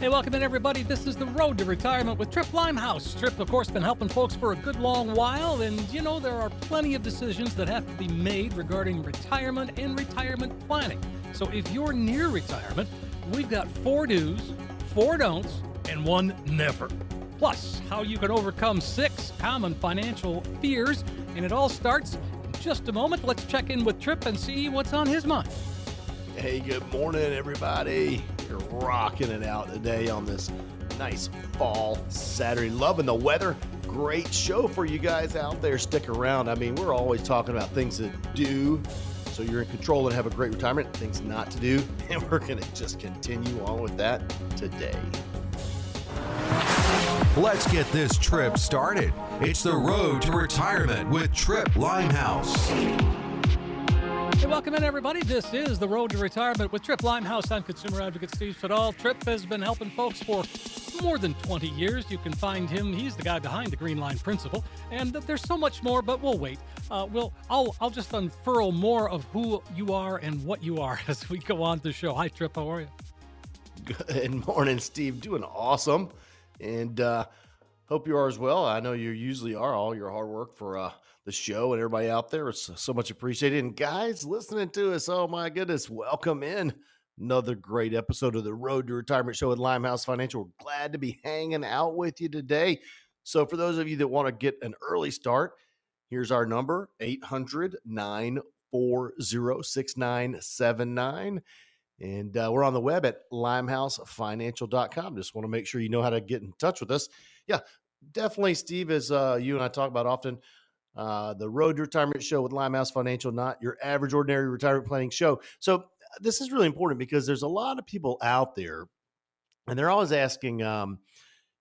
Hey, welcome in, everybody. This is the Road to Retirement with Tripp Limehouse. Tripp, of course, been helping folks for a good long while, and you know there are plenty of decisions that have to be made regarding retirement and retirement planning. So if you're near retirement, we've got four do's, four don'ts, and one never. Plus, how you can overcome six common financial fears, and it all starts in just a moment. Let's check in with Tripp and see what's on his mind. Hey, good morning, everybody. You're rocking it out today on this nice fall Saturday. Loving the weather. Great show for you guys out there. Stick around. I mean, we're always talking about things to do so you're in control and have a great retirement, things not to do. And we're going to just continue on with that today. Let's get this trip started. It's the road to retirement with Tripp Limehouse. Hey, welcome in, everybody. This is the Road to Retirement with Tripp Limehouse. I'm consumer advocate Steve Siddall. Tripp has been helping folks for more than 20 years. You can find him. He's the guy behind the Green Line Principle. And there's so much more, but we'll wait. Uh, we'll, I'll, I'll just unfurl more of who you are and what you are as we go on the show. Hi, Tripp. How are you? Good morning, Steve. Doing awesome. And uh, hope you are as well. I know you usually are. All your hard work for uh, the show and everybody out there is so much appreciated. And guys listening to us, oh my goodness, welcome in another great episode of the Road to Retirement Show at Limehouse Financial. We're glad to be hanging out with you today. So, for those of you that want to get an early start, here's our number 800 940 6979. And uh, we're on the web at limehousefinancial.com. Just want to make sure you know how to get in touch with us. Yeah, definitely, Steve, as uh, you and I talk about often, uh, the Road to Retirement Show with Limehouse Financial, not your average, ordinary retirement planning show. So, this is really important because there's a lot of people out there, and they're always asking, um,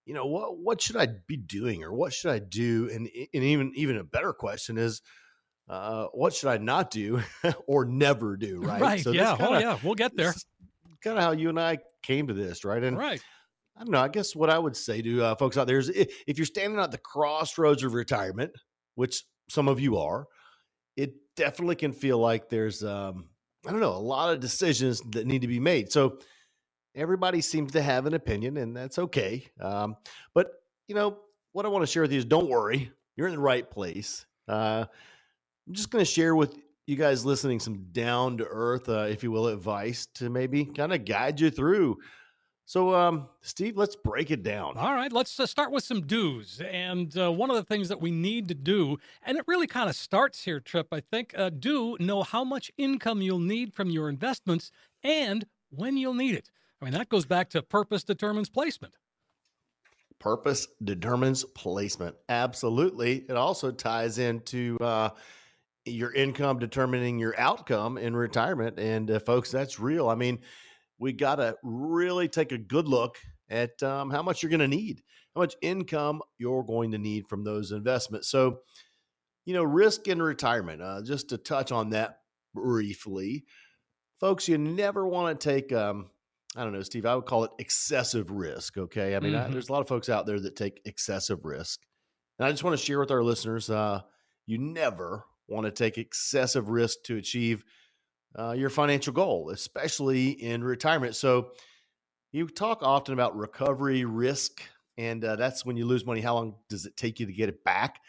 you know, what what should I be doing, or what should I do? And and even even a better question is, uh, what should I not do or never do? Right. Right. So yeah. kinda, oh, yeah. We'll get there. Kind of how you and I came to this, right? And Right. I don't know. I guess what I would say to uh, folks out there is if, if you're standing at the crossroads of retirement, which some of you are, it definitely can feel like there's, um, I don't know, a lot of decisions that need to be made. So everybody seems to have an opinion, and that's okay. Um, but, you know, what I want to share with you is don't worry, you're in the right place. Uh, I'm just going to share with you guys listening some down to earth, uh, if you will, advice to maybe kind of guide you through. So, um, Steve, let's break it down. All right, let's uh, start with some do's. And uh, one of the things that we need to do, and it really kind of starts here, Tripp, I think, uh, do know how much income you'll need from your investments and when you'll need it. I mean, that goes back to purpose determines placement. Purpose determines placement. Absolutely. It also ties into uh, your income determining your outcome in retirement. And uh, folks, that's real. I mean, we got to really take a good look at um, how much you're going to need, how much income you're going to need from those investments. So, you know, risk in retirement, uh, just to touch on that briefly, folks, you never want to take, um, I don't know, Steve, I would call it excessive risk. Okay. I mean, I, Mhm. there's a lot of folks out there that take excessive risk. And I just want to share with our listeners uh, you never want to take excessive risk to achieve uh, your financial goal, especially in retirement. So, you talk often about recovery risk, and uh, that's when you lose money. How long does it take you to get it back?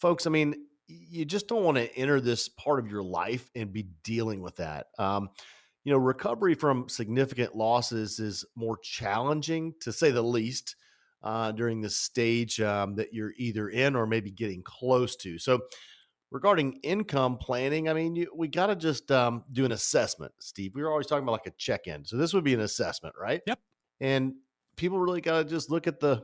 Folks, I mean, you just don't want to enter this part of your life and be dealing with that. Um, you know, recovery from significant losses is more challenging to say the least uh, during the stage um, that you're either in or maybe getting close to. So, regarding income planning, I mean, you, we got to just um, do an assessment, Steve. We were always talking about like a check in. So, this would be an assessment, right? Yep. And people really got to just look at the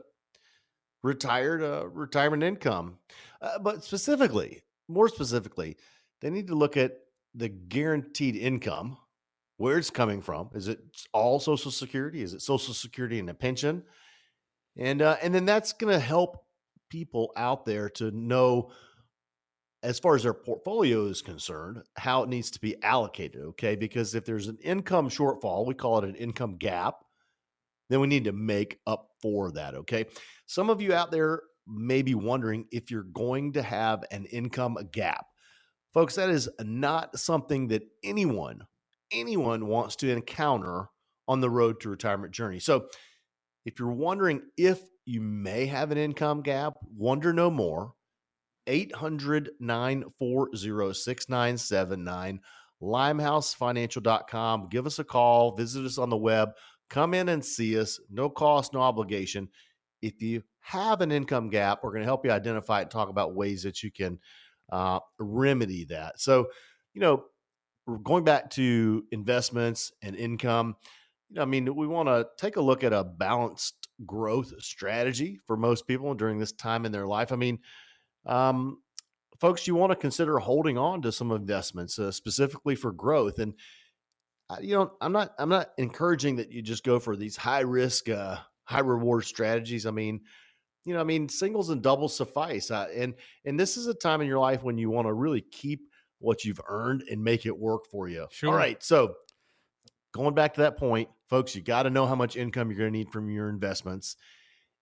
retired uh, retirement income, uh, but specifically, more specifically, they need to look at the guaranteed income, where it's coming from. Is it all Social Security? Is it Social Security and a pension? And uh, and then that's going to help people out there to know, as far as their portfolio is concerned, how it needs to be allocated. Okay, because if there's an income shortfall, we call it an income gap. Then we need to make up for that. Okay. Some of you out there may be wondering if you're going to have an income gap. Folks, that is not something that anyone, anyone wants to encounter on the road to retirement journey. So if you're wondering if you may have an income gap, wonder no more. 800 940 6979, limehousefinancial.com. Give us a call, visit us on the web, come in and see us, no cost, no obligation. If you have an income gap, we're going to help you identify and talk about ways that you can uh, remedy that. So, you know, going back to investments and income, you know, I mean, we want to take a look at a balanced growth strategy for most people during this time in their life. I mean, um, folks, you want to consider holding on to some investments uh, specifically for growth. And uh, you know, I'm not I'm not encouraging that you just go for these high risk, uh, high reward strategies. I mean, you know, I mean, singles and doubles suffice. Uh, and and this is a time in your life when you want to really keep what you've earned and make it work for you. Sure. All right, so going back to that point, folks, you got to know how much income you're going to need from your investments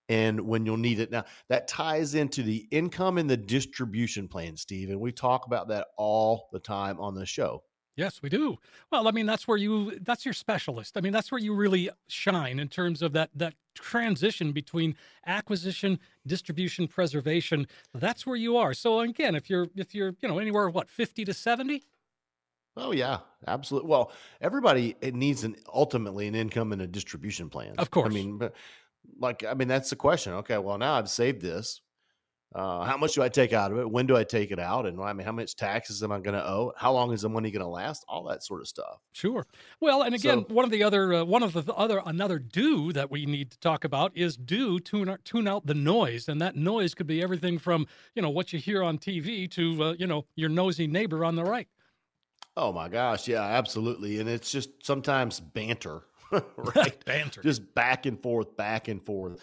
and when you'll need it. Now, that ties into the income and the distribution plan, Steve. And we talk about that all the time on the show. Yes, we do. Well, I mean, that's where you that's your specialist. I mean, that's where you really shine in terms of that that transition between acquisition, distribution, preservation. That's where you are. So again, if you're if you're, you know, anywhere what, 50 to 70? Oh yeah, absolutely. Well, everybody it needs an ultimately an income and a distribution plan. Of course. I mean, but like I mean that's the question. Okay, well now I've saved this. Uh, how much do I take out of it? When do I take it out? And I mean, how much taxes am I going to owe? How long is the money going to last? All that sort of stuff. Sure. Well, and again, So- one of the other uh, one of the other another do that we need to talk about is do tune out, tune out the noise, and that noise could be everything from you know what you hear on TV to uh, you know your nosy neighbor on the right. Oh my gosh, yeah, absolutely. And it's just sometimes banter, right? Banter. Just back and forth, back and forth.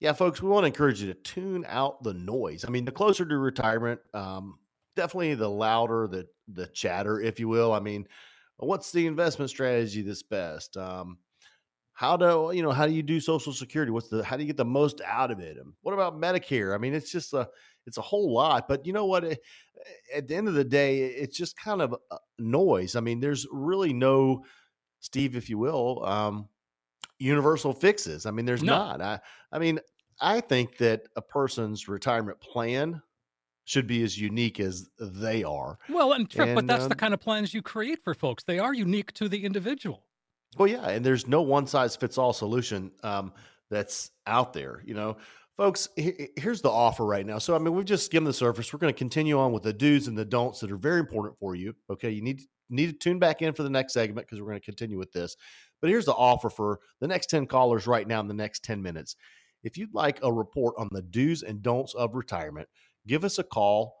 Yeah, folks, we want to encourage you to tune out the noise. I mean, the closer to retirement, um, definitely the louder the the chatter, if you will. I mean, what's the investment strategy that's best? Um, how do you know how do you do Social Security? What's the how do you get the most out of it? And what about Medicare? I mean, it's just a it's a whole lot. But you know what? Eh, At the end of the day, it's just kind of noise. I mean, there's really no Steve, if you will, um, universal fixes. I mean, there's No. not. I, I mean, I think that a person's retirement plan should be as unique as they are. Well, and Tripp, but And, that's the um, kind of plans you create for folks. They are unique to the individual. Well, yeah, and there's no one size fits all solution um, that's out there. You know, folks, he- here's the offer right now. So, I mean, we've just skimmed the surface. We're going to continue on with the do's and the don'ts that are very important for you. Okay, you need need to tune back in for the next segment because we're going to continue with this. But here's the offer for the next 10 callers right now in the next 10 minutes. If you'd like a report on the do's and don'ts of retirement, give us a call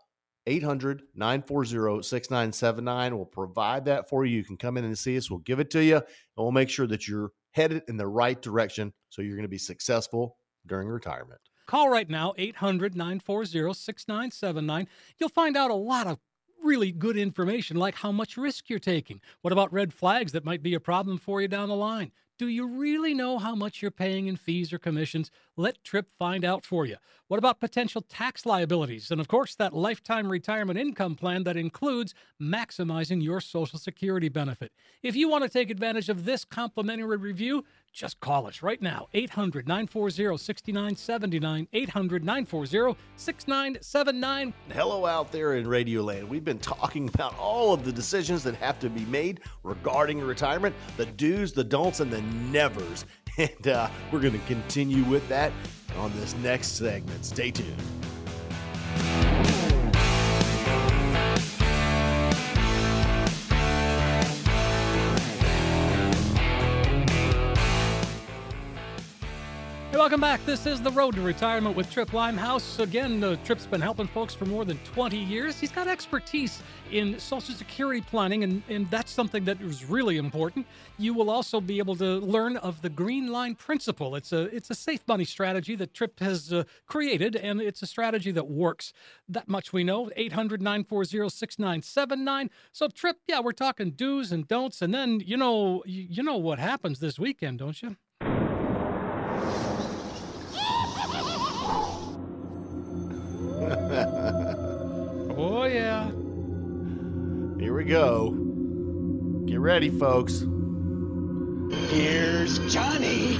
800 940 6979. We'll provide that for you. You can come in and see us. We'll give it to you, and we'll make sure that you're headed in the right direction so you're going to be successful during retirement. Call right now, 800 940 6979. You'll find out a lot of really good information like how much risk you're taking. What about red flags that might be a problem for you down the line? Do you really know how much you're paying in fees or commissions? Let Tripp find out for you. What about potential tax liabilities? And of course, that lifetime retirement income plan that includes maximizing your Social Security benefit. If you want to take advantage of this complimentary review, just call us right now 800 940 6979. 800 940 6979. Hello out there in Radio Land. We've been talking about all of the decisions that have to be made regarding retirement, the do's, the don'ts, and the nevers. And uh, we're going to continue with that on this next segment. Stay tuned. Welcome back. This is The Road to Retirement with Tripp Limehouse. Again, uh, Tripp's been helping folks for more than 20 years. He's got expertise in Social Security planning, and, and that's something that is really important. You will also be able to learn of the Green Line Principle. It's a, it's a safe money strategy that Tripp has uh, created, and it's a strategy that works. That much we know. 800 940 6979. So, Tripp, yeah, we're talking do's and don'ts, and then, you know, you, you know what happens this weekend, don't you? Oh, yeah. Here we go. Get ready, folks. Here's Johnny.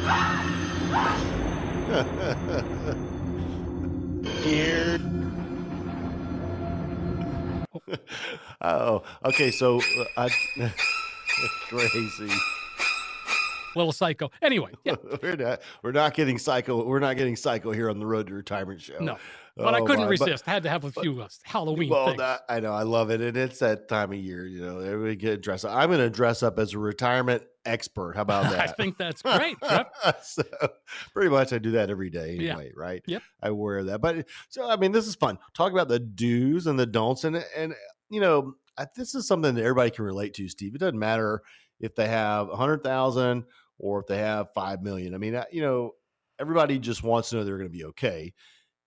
Here. oh, okay. So uh, I crazy. Little psycho. Anyway, yeah. we're not we're not getting psycho. We're not getting psycho here on the road to retirement show. No. But I Oh, couldn't my, resist. Had to have a few uh, Halloween well, things. that- I know, I love it, and it's that time of year. You know, everybody get dressed up. I'm going to dress up as a retirement expert. How about that? I think that's great. Yep. so pretty much I do that every day Yeah. anyway, right? Yep. I wear that. But so I mean this is fun. Talk about the do's and the don'ts and and you know, I, this is something that everybody can relate to, Steve. It doesn't matter if they have a 100,000 or if they have 5 million. I mean, I- you know, everybody just wants to know they're going to be okay.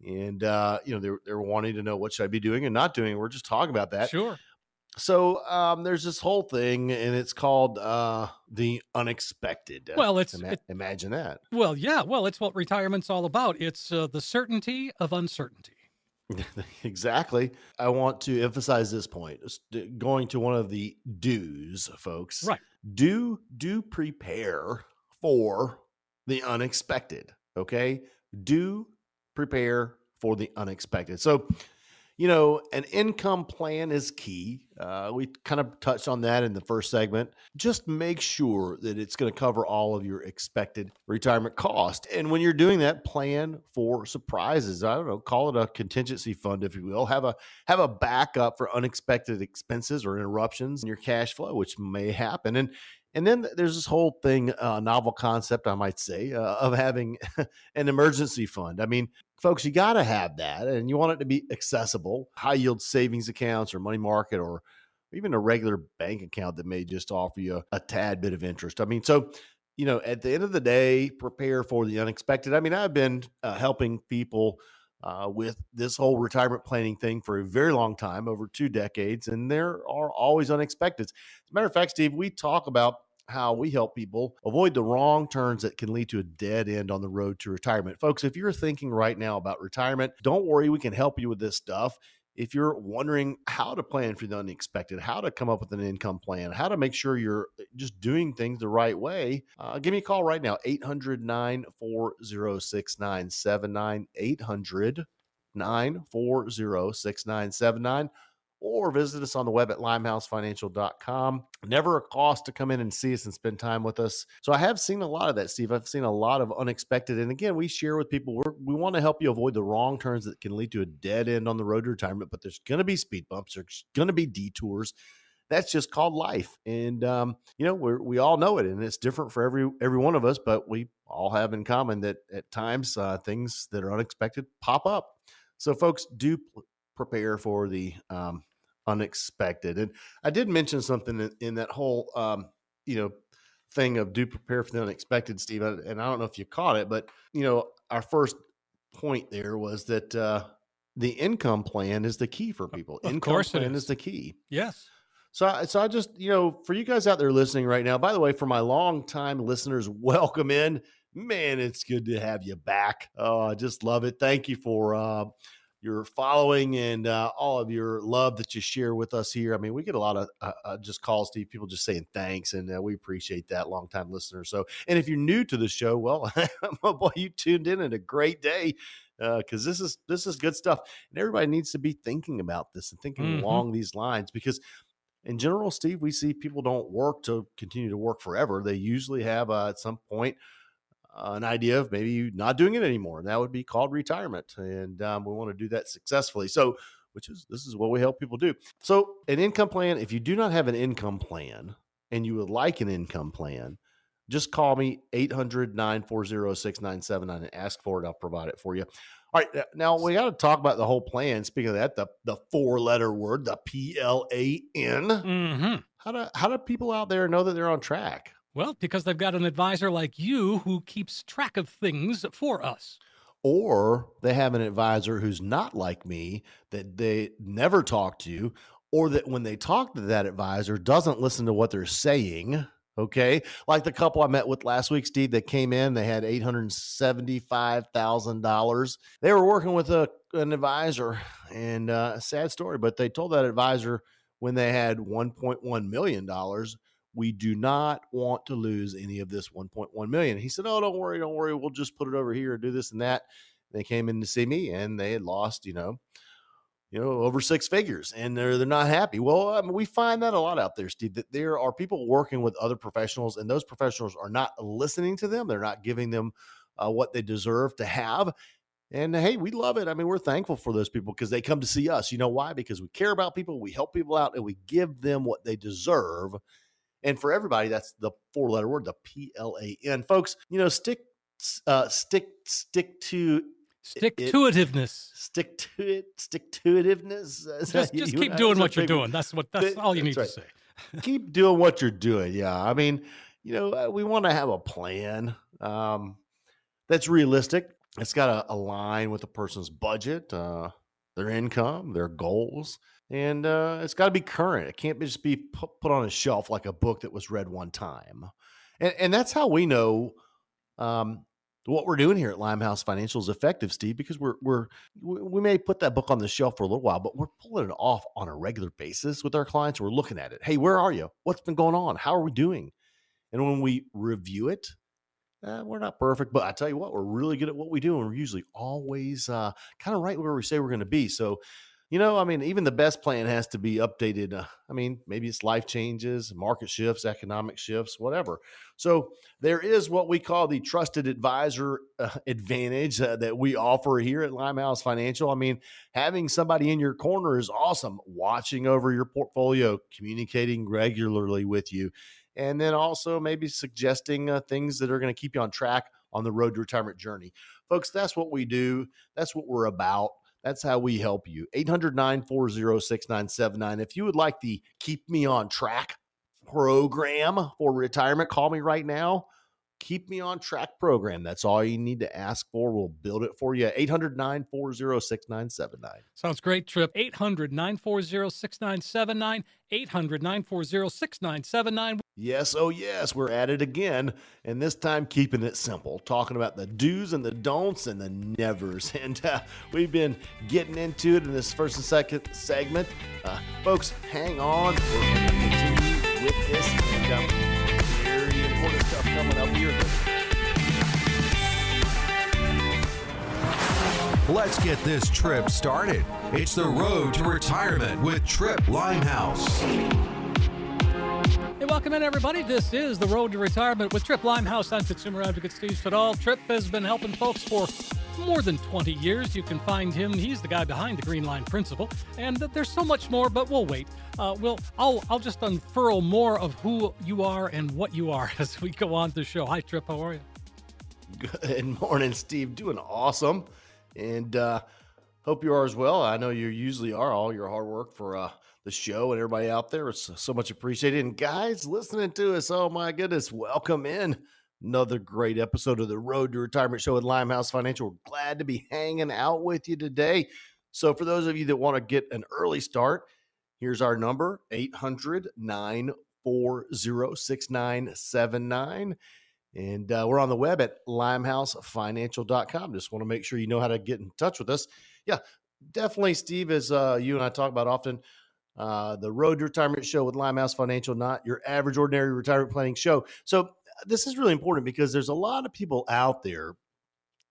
And uh, you know, they're they're wanting to know what should I be doing and not doing. We're just talking about that Sure. so um, there's this whole thing, and it's called uh, the unexpected. Well, it's Ima- it, imagine that. well, yeah. Well, it's what retirement's all about. It's uh, the certainty of uncertainty. exactly. I want to emphasize this point. Going to one of the do's, folks. Right. Do do prepare for the unexpected. Okay. Do prepare for the unexpected. So, you know, an income plan is key. Uh, we kind of touched on that in the first segment. Just make sure that it's going to cover all of your expected retirement cost. And when you're doing that, plan for surprises. I don't know, call it a contingency fund, if you will. Have a have a backup for unexpected expenses or interruptions in your cash flow, which may happen. And and then there's this whole thing, uh, novel concept, I might say, uh, of having an emergency fund. I mean, folks, you got to have that, and you want it to be accessible. High yield savings accounts or money market or even a regular bank account that may just offer you a, a tad bit of interest. I mean, so you know, at the end of the day, prepare for the unexpected. I mean, I've been uh, helping people uh, with this whole retirement planning thing for a very long time, over two decades, and there are always unexpected. As a matter of fact, Steve, we talk about how we help people avoid the wrong turns that can lead to a dead end on the road to retirement. Folks, if you're thinking right now about retirement, don't worry, we can help you with this stuff. If you're wondering how to plan for the unexpected, how to come up with an income plan, how to make sure you're just doing things the right way, uh, give me a call right now 800 940 6979. 800 940 6979 or visit us on the web at limehousefinancial.com. Never a cost to come in and see us and spend time with us. So I have seen a lot of that, Steve. I've seen a lot of unexpected. And again, we share with people, we're, we want to help you avoid the wrong turns that can lead to a dead end on the road to retirement, but there's going to be speed bumps, there's going to be detours. That's just called life, and um, you know we we all know it, and it's different for every every one of us. But we all have in common that at times uh, things that are unexpected pop up. So, folks, do prepare for the um, unexpected. And I did mention something in, in that whole, um, you know, thing of do prepare for the unexpected, Steve. And I don't know if you caught it, but you know, our first point there was that uh, the income plan is the key for people. of income course plan is. is the key. Yes. So, I- so I just, you know, for you guys out there listening right now, by the way, for my long time listeners, welcome in. Man, it's good to have you back. Oh, I just love it. Thank you for uh, your following and uh, all of your love that you share with us here. I mean, we get a lot of uh, uh, just calls, Steve, people just saying thanks, and uh, we appreciate that, long time listeners. So, and if you're new to the show, well, my boy, you tuned in and a great day because this is this is good stuff, and everybody needs to be thinking about this and thinking Mhm. along these lines because in general, Steve, we see people don't work to continue to work forever. They usually have uh, at some point uh, an idea of maybe not doing it anymore, and that would be called retirement. And um, we want to do that successfully. So, which is this is what we help people do. So, an income plan. If you do not have an income plan and you would like an income plan, just call me 800 940 6979 and ask for it. I'll provide it for you. All right, now we got to talk about the whole plan. Speaking of that, the the four letter word, the P L A N. hmm How do how do people out there know that they're on track? Well, because they've got an advisor like you who keeps track of things for us. Or they have an advisor who's not like me that they never talk to, or that when they talk to that advisor doesn't listen to what they're saying. Okay. Like the couple I met with last week, Steve, that came in, they had $875,000. They were working with a, an advisor and uh, sad story, but they told that advisor when they had $1.1 million we do not want to lose any of this 1.1 million. He said, Oh, don't worry, don't worry. We'll just put it over here and do this and that. They came in to see me and they had lost, you know, you know, over six figures and they're they're not happy. Well, I mean, we find that a lot out there, Steve, that there are people working with other professionals and those professionals are not listening to them. They're not giving them uh, what they deserve to have. And hey, we love it. I mean, we're thankful for those people because they come to see us. You know why? Because we care about people, we help people out, and we give them what they deserve. And for everybody, that's the four letter word, the P L A N. Folks, you know, stick, uh, stick, stick to Stick to itiveness. Stick to it. Stick to itiveness. Just, just keep doing what you're doing. That's what. That's all you need to say. keep doing what you're doing. Yeah, I mean, you know, uh, we want to have a plan um, that's realistic. It's got to align with the person's budget, uh, their income, their goals, and uh, it's got to be current. It can't just be put, on a shelf like a book that was read one time. And, and that's how we know um, what we're doing here at Limehouse Financial is effective, Steve, because we're we're we may put that book on the shelf for a little while, but we're pulling it off on a regular basis with our clients. We're looking at it. Hey, where are you? What's been going on? How are we doing? And when we review it, uh, we're not perfect, but I tell you what, we're really good at what we do, and we're usually always uh, kind of right where we say we're going to be. So you know, I mean, even the best plan has to be updated. Uh, I mean, maybe it's life changes, market shifts, economic shifts, whatever. So there is what we call the trusted advisor uh, advantage uh, that we offer here at Limehouse Financial. I mean, having somebody in your corner is awesome, watching over your portfolio, communicating regularly with you, and then also maybe suggesting uh, things that are going to keep you on track on the road to retirement journey. Folks, that's what we do. That's what we're about. That's how we help you. 800 940 6979. If you would like the Keep Me on Track program for retirement, call me right now. Keep Me on Track program. That's all you need to ask for. We'll build it for you. 800 940 6979. Sounds great, Tripp. 800 940 6979. 800 940 6979. Yes, oh yes, we're at it again, and this time keeping it simple, talking about the do's and the don'ts and the nevers. And uh, we've been getting into it in this first and second segment. Uh, folks, hang on. We're going to continue with this. And, um, very important stuff coming up here. Let's get this trip started. It's the road to retirement with Tripp Limehouse. Hey, welcome in, everybody. This is the Road to Retirement with Tripp Limehouse. I'm consumer advocate Steve Siddall. Tripp has been helping folks for more than 20 years. You can find him. He's the guy behind the Green Line Principle. And there's so much more, but we'll wait. Uh, we'll, I'll, I'll just unfurl more of who you are and what you are as we go on the show. Hi, Tripp. How are you? Good morning, Steve. Doing awesome. And uh, hope you are as well. I know you usually are. All your hard work for uh, the show and everybody out there. It's so much appreciated. And guys listening to us, oh my goodness, welcome in. Another great episode of the Road to Retirement Show at Limehouse Financial. We're glad to be hanging out with you today. So, for those of you that want to get an early start, here's our number 800 940 6979. And uh, we're on the web at limehousefinancial.com. Just want to make sure you know how to get in touch with us. Yeah, definitely, Steve, as uh, you and I talk about often, uh, the Road to Retirement Show with Limehouse Financial, not your average, ordinary retirement planning show. So, uh, this is really important because there's a lot of people out there,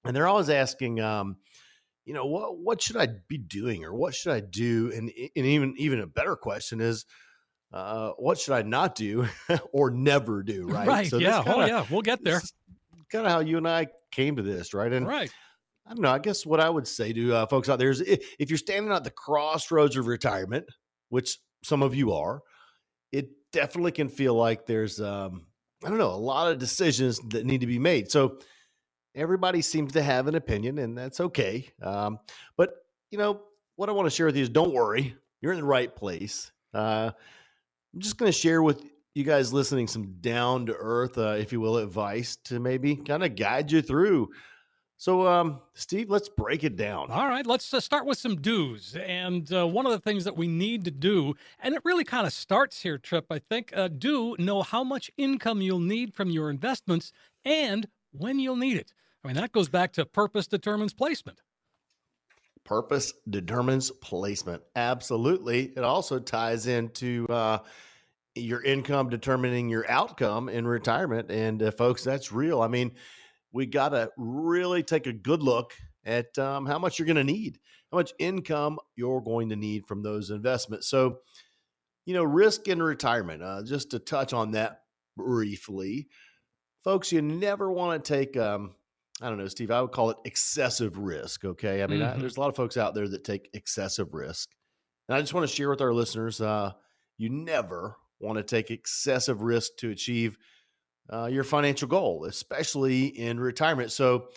and they're always asking, um, you know, what what should I be doing or what should I do? And, and even even a better question is, uh, what should I not do or never do? Right. Right. So yeah. Kinda, oh, yeah. We'll get there. Kind of how you and I came to this, right? And right. I don't know. I guess what I would say to uh, folks out there is if, if you're standing at the crossroads of retirement, which some of you are, it definitely can feel like there's, um, I don't know, a lot of decisions that need to be made. So everybody seems to have an opinion, and that's okay. Um, but, you know, what I want to share with you is don't worry, you're in the right place. Uh, I'm just going to share with you guys listening some down to earth, uh, if you will, advice to maybe kind of guide you through so, um, Steve, let's break it down. All right, let's uh, start with some do's. And uh, one of the things that we need to do, and it really kind of starts here, Tripp, I think, uh, do know how much income you'll need from your investments and when you'll need it. I mean, that goes back to purpose determines placement. Purpose determines placement. Absolutely. It also ties into uh, your income determining your outcome in retirement. And uh, folks, that's real. I mean, we got to really take a good look at um, how much you're going to need, how much income you're going to need from those investments. So, you know, risk in retirement, uh, just to touch on that briefly, folks, you never want to take, um, I don't know, Steve, I would call it excessive risk. Okay. I mean, mm-hmm. I, there's a lot of folks out there that take excessive risk. And I just want to share with our listeners uh, you never want to take excessive risk to achieve uh, your financial goal, especially in retirement. So,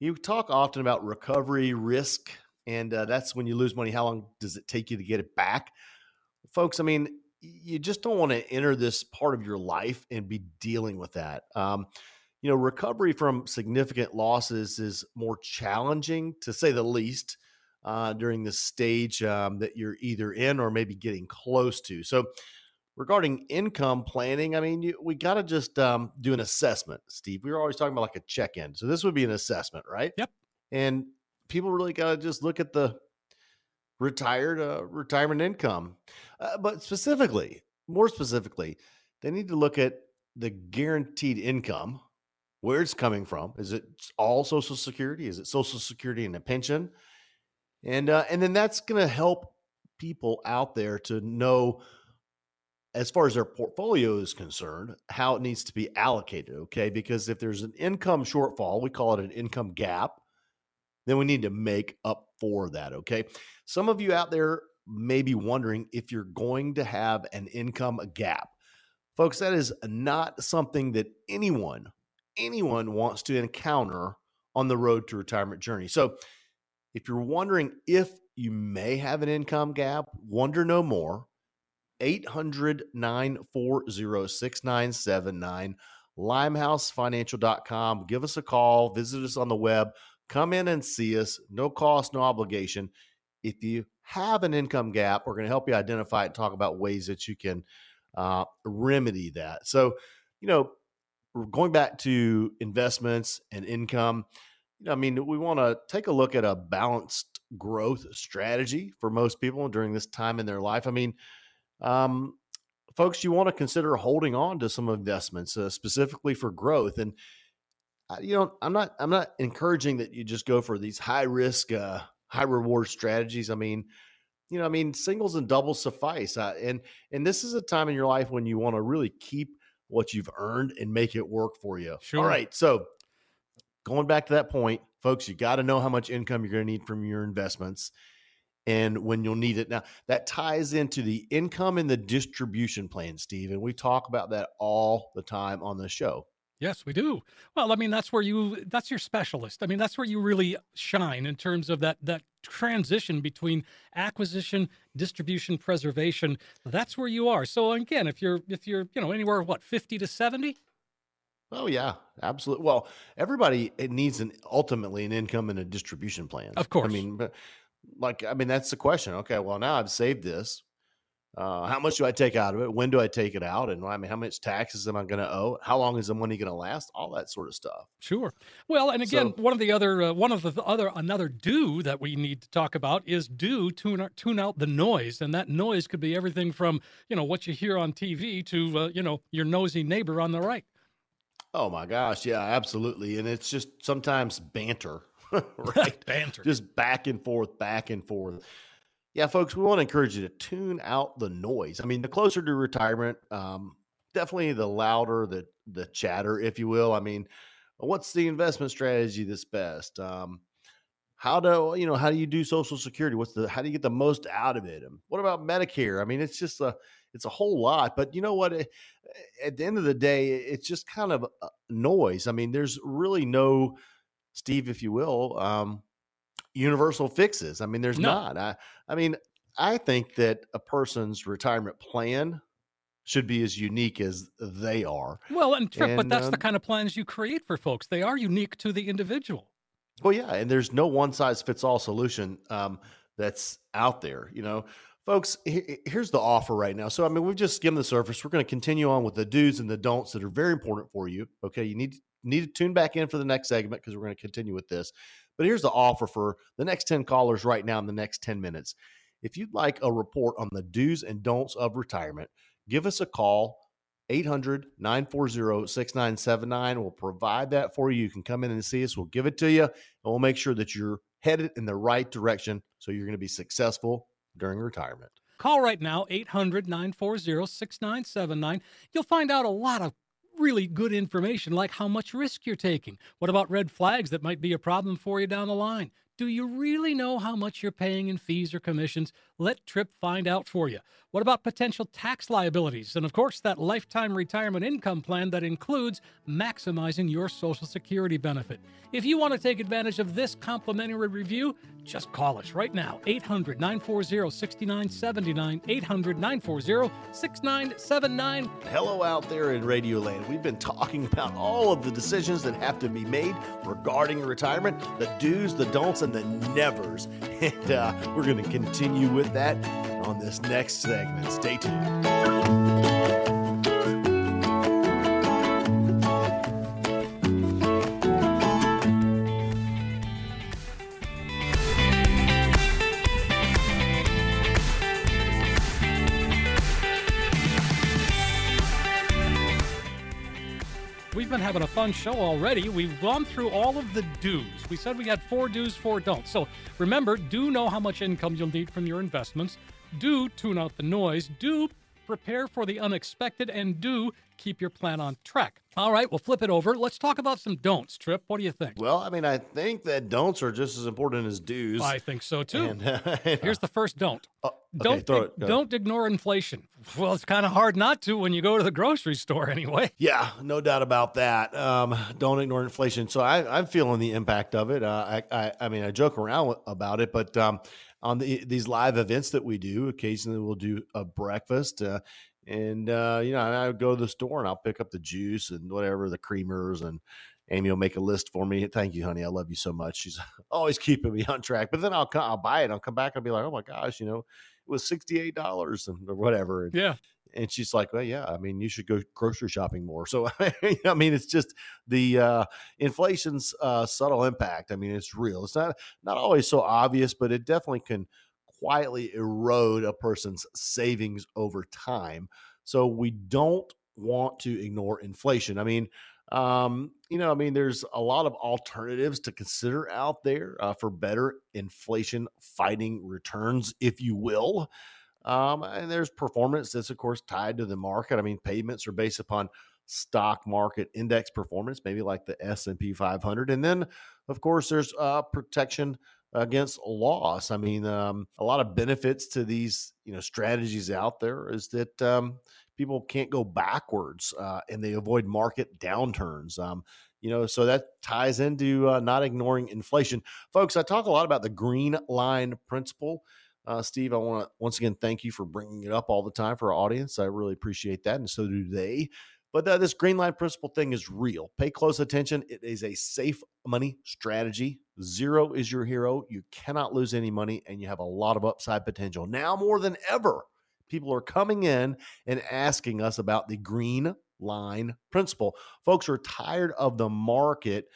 you talk often about recovery risk, and uh, that's when you lose money. How long does it take you to get it back? Folks, I mean, you just don't want to enter this part of your life and be dealing with that. Um, you know, recovery from significant losses is more challenging to say the least uh, during the stage um, that you're either in or maybe getting close to. So, regarding income planning, I mean, you, we got to just um, do an assessment, Steve. We were always talking about like a check in. So, this would be an assessment, right? Yep. And people really got to just look at the retired uh, retirement income. Uh, but specifically, more specifically, they need to look at the guaranteed income, where it's coming from. Is it all Social Security? Is it Social Security and a pension? and uh, and then that's going to help people out there to know as far as their portfolio is concerned how it needs to be allocated okay? Because if there's an income shortfall we call it an income gap then we need to make up for that okay? Some of you out there may be wondering if you're going to have an income gap. Folks that is not something that anyone anyone wants to encounter on the road to retirement journey. So if you're wondering if you may have an income gap, wonder no more. 800 940 6979, limehousefinancial.com. Give us a call, visit us on the web, come in and see us. No cost, no obligation. If you have an income gap, we're going to help you identify and talk about ways that you can uh, remedy that. So, you know, going back to investments and income, I mean, we want to take a look at a balanced growth strategy for most people during this time in their life. I mean, um, folks, you want to consider holding on to some investments uh, specifically for growth. And uh, you know, I'm not I'm not encouraging that you just go for these high risk, uh, high reward strategies. I mean, you know, I mean, singles and doubles suffice. Uh, and and this is a time in your life when you want to really keep what you've earned and make it work for you. Sure. All right, so going back to that point, folks, you got to know how much income you're going to need from your investments and when you'll need it. Now, that ties into the income and the distribution plan, Steve. And we talk about that all the time on the show. Yes, we do. Well, I mean, that's where you that's your specialist. I mean, that's where you really shine in terms of that that transition between acquisition, distribution, preservation. That's where you are. So again, if you're if you're, you know, anywhere what, 50 to 70, Oh yeah, absolutely. Well, everybody it needs an ultimately an income and a distribution plan. Of course. I mean, but like I mean that's the question. Okay, well now I've saved this. Uh, how much do I take out of it? When do I take it out? And I mean, how much taxes am I going to owe? How long is the money going to last? All that sort of stuff. Sure. Well, and again, so, one of the other uh, one of the other another do that we need to talk about is do tune tune out the noise, and that noise could be everything from you know what you hear on TV to uh, you know your nosy neighbor on the right. Oh my gosh, yeah, absolutely. And it's just sometimes banter, right? banter. Just back and forth, back and forth. Yeah, folks, we want to encourage you to tune out the noise. I mean, the closer to retirement, um, definitely the louder the the chatter, if you will. I mean, what's the investment strategy that's best? Um, how do you know how do you do social security what's the how do you get the most out of it and what about medicare i mean it's just a it's a whole lot but you know what eh, at the end of the day it's just kind of noise i mean there's really no steve if you will um universal fixes i mean there's no. not i i mean i think that a person's retirement plan should be as unique as they are well and, Tripp, and but that's um, the kind of plans you create for folks they are unique to the individual well, yeah, and there's no one size fits all solution um, that's out there. You know, folks, he, here's the offer right now. So, I mean, we've just skimmed the surface. We're going to continue on with the do's and the don'ts that are very important for you. Okay, you need need to tune back in for the next segment because we're going to continue with this. But here's the offer for the next 10 callers right now in the next 10 minutes. If you'd like a report on the do's and don'ts of retirement, give us a call. 800 940 6979. We'll provide that for you. You can come in and see us. We'll give it to you, and we'll make sure that you're headed in the right direction so you're going to be successful during retirement. Call right now, 800 940 6979. You'll find out a lot of really good information like how much risk you're taking. What about red flags that might be a problem for you down the line? Do you really know how much you're paying in fees or commissions? Let Tripp find out for you. What about potential tax liabilities? And of course, that lifetime retirement income plan that includes maximizing your Social Security benefit. If you want to take advantage of this complimentary review, just call us right now 800 940 6979. 800 940 6979. Hello out there in Radio Land. We've been talking about all of the decisions that have to be made regarding retirement the do's, the don'ts, and the nevers. And uh, we're going to continue with that on this next segment. Stay tuned. We've been having a fun show already. We've gone through all of the do's. We said we had four do's, four don'ts. So remember, do know how much income you'll need from your investments. Do tune out the noise. Do prepare for the unexpected. And do keep your plan on track. All right, we'll flip it over. Let's talk about some don'ts, Tripp. What do you think? Well, I mean, I think that don'ts are just as important as do's. I think so too. And, uh, Here's the first don't. Oh, okay, don't it. Don't ignore inflation. Well, it's kind of hard not to when you go to the grocery store anyway. Yeah, no doubt about that. Um, don't ignore inflation. So I, I'm feeling the impact of it. Uh, I, I, I mean, I joke around about it, but um, on the, these live events that we do, occasionally we'll do a breakfast. Uh, and uh, you know, and I go to the store and I'll pick up the juice and whatever the creamers and Amy will make a list for me. Thank you, honey. I love you so much. She's always keeping me on track. But then I'll I'll buy it. I'll come back and be like, oh my gosh, you know, it was sixty eight dollars and or whatever. Yeah. And she's like, well, yeah. I mean, you should go grocery shopping more. So I mean, it's just the uh, inflation's uh, subtle impact. I mean, it's real. It's not not always so obvious, but it definitely can quietly erode a person's savings over time. So we don't want to ignore inflation. I mean, um, you know, I mean, there's a lot of alternatives to consider out there uh, for better inflation fighting returns, if you will. Um, and there's performance that's, of course, tied to the market. I mean, payments are based upon stock market index performance, maybe like the S&P 500. And then, of course, there's uh, protection against loss. I mean, um, a lot of benefits to these, you know, strategies out there is that um, people can't go backwards uh, and they avoid market downturns. Um, you know, so that ties into uh, not ignoring inflation, folks. I talk a lot about the green line principle. Uh, Steve, I want to once again thank you for bringing it up all the time for our audience. I really appreciate that, and so do they. But uh, this green line principle thing is real. Pay close attention. It is a safe money strategy. Zero is your hero. You cannot lose any money, and you have a lot of upside potential. Now more than ever, people are coming in and asking us about the green line principle. Folks are tired of the market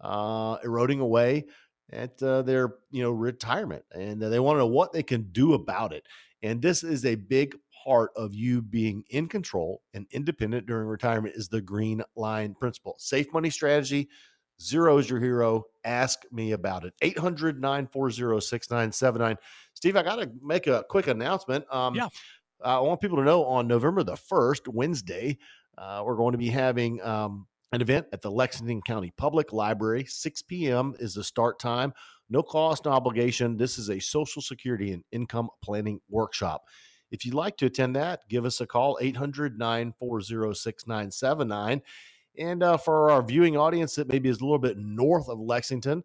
uh, eroding away at uh, their you know retirement, and they want to know what they can do about it. And this is a big part of you being in control and independent during retirement is the green line principle. Safe money strategy. Zero is your hero. Ask me about it. 800 940 6979. Steve, I got to make a quick announcement. Um, Yeah. I want people to know on November the 1st, Wednesday, uh, we're going to be having um, an event at the Lexington County Public Library. 6 p.m. is the start time. No cost, no obligation. This is a Social Security and income planning workshop. If you'd like to attend that, give us a call 800 940 6979. And uh, for our viewing audience that maybe is a little bit north of Lexington,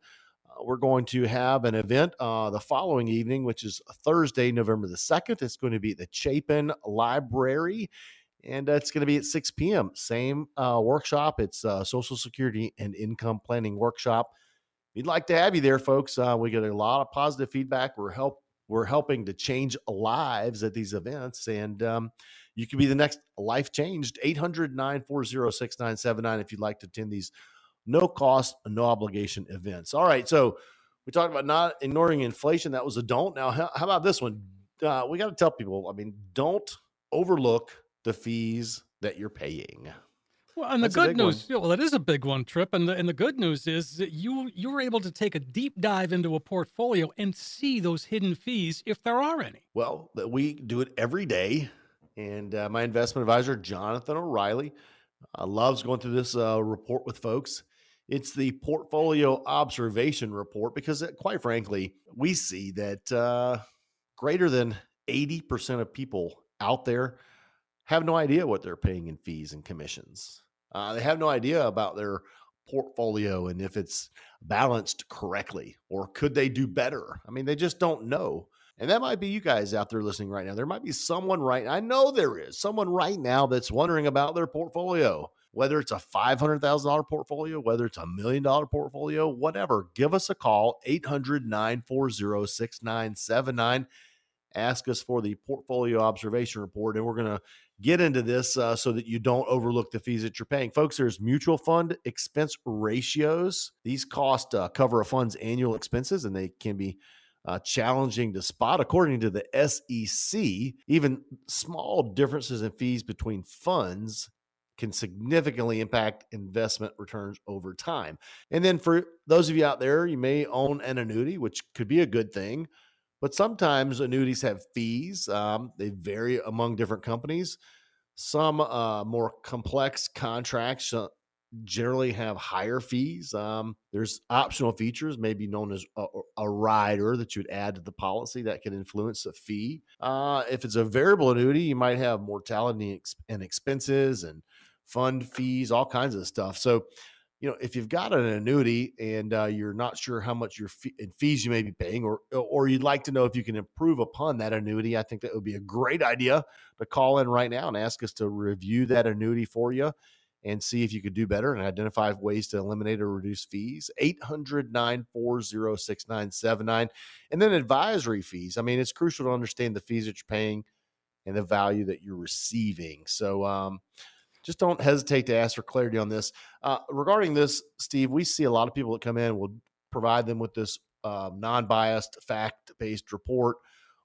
uh, we're going to have an event uh, the following evening, which is Thursday, November the 2nd. It's going to be at the Chapin Library, and it's going to be at 6 p.m. Same uh, workshop. It's uh, Social Security and Income Planning Workshop. We'd like to have you there, folks. Uh, we get a lot of positive feedback. We're help we're helping to change lives at these events, and um, you could be the next life changed. 800 940 6979 if you'd like to attend these no cost, no obligation events. All right. So we talked about not ignoring inflation. That was a don't. Now, how, how about this one? Uh, we got to tell people, I mean, don't overlook the fees that you're paying. Well, and the That's a good big one. news, well, it is a big one, Tripp, and the and the good news is that you you were able to take a deep dive into a portfolio and see those hidden fees if there are any. Well, that we do it every day. And uh, my investment advisor, Jonathan O'Reilly, uh, loves going through this uh, report with folks. It's the portfolio observation report because, uh, quite frankly, we see that uh, greater than 80% of people out there have no idea what they're paying in fees and commissions. Uh, they have no idea about their portfolio and if it's balanced correctly or could they do better. I mean, they just don't know. And that might be you guys out there listening right now. There might be someone right I know there is someone right now that's wondering about their portfolio, whether it's a $500,000 portfolio, whether it's a million dollar portfolio, whatever. Give us a call 800-940-6979. Ask us for the portfolio observation report and we're going to get into this uh, so that you don't overlook the fees that you're paying. Folks, there's mutual fund expense ratios. These cost uh, cover a fund's annual expenses and they can be uh, challenging to spot. According to the SEC, even small differences in fees between funds can significantly impact investment returns over time. And then for those of you out there, you may own an annuity, which could be a good thing. But sometimes annuities have fees. Um, they vary among different companies. Some uh, more complex contracts uh, generally have higher fees. Um, there's optional features, maybe known as a, a, rider that you would add to the policy that can influence the fee. Uh, if it's a variable annuity, you might have mortality and expenses and fund fees, all kinds of stuff. So, you know, if you've got an annuity and uh, you're not sure how much your fee- fees you may be paying, or or you'd like to know if you can improve upon that annuity, I think that would be a great idea to call in right now and ask us to review that annuity for you and see if you could do better and identify ways to eliminate or reduce fees. 800 940 6979. And then advisory fees. I mean, it's crucial to understand the fees that you're paying and the value that you're receiving. So, um, just don't hesitate to ask for clarity on this. Uh, regarding this, Steve, we see a lot of people that come in. We'll provide them with this uh, non-biased, fact-based report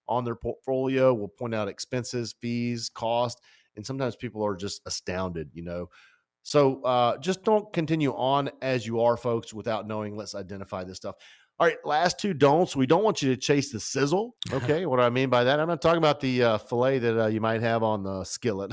on their portfolio. We'll point out expenses, fees, cost, and sometimes people are just astounded. You know, so uh, just don't continue on as you are, folks, without knowing. Let's identify this stuff. All right, last two don'ts. We don't want you to chase the sizzle. Okay, what do I mean by that? I'm not talking about the uh, fillet that uh, you might have on the skillet.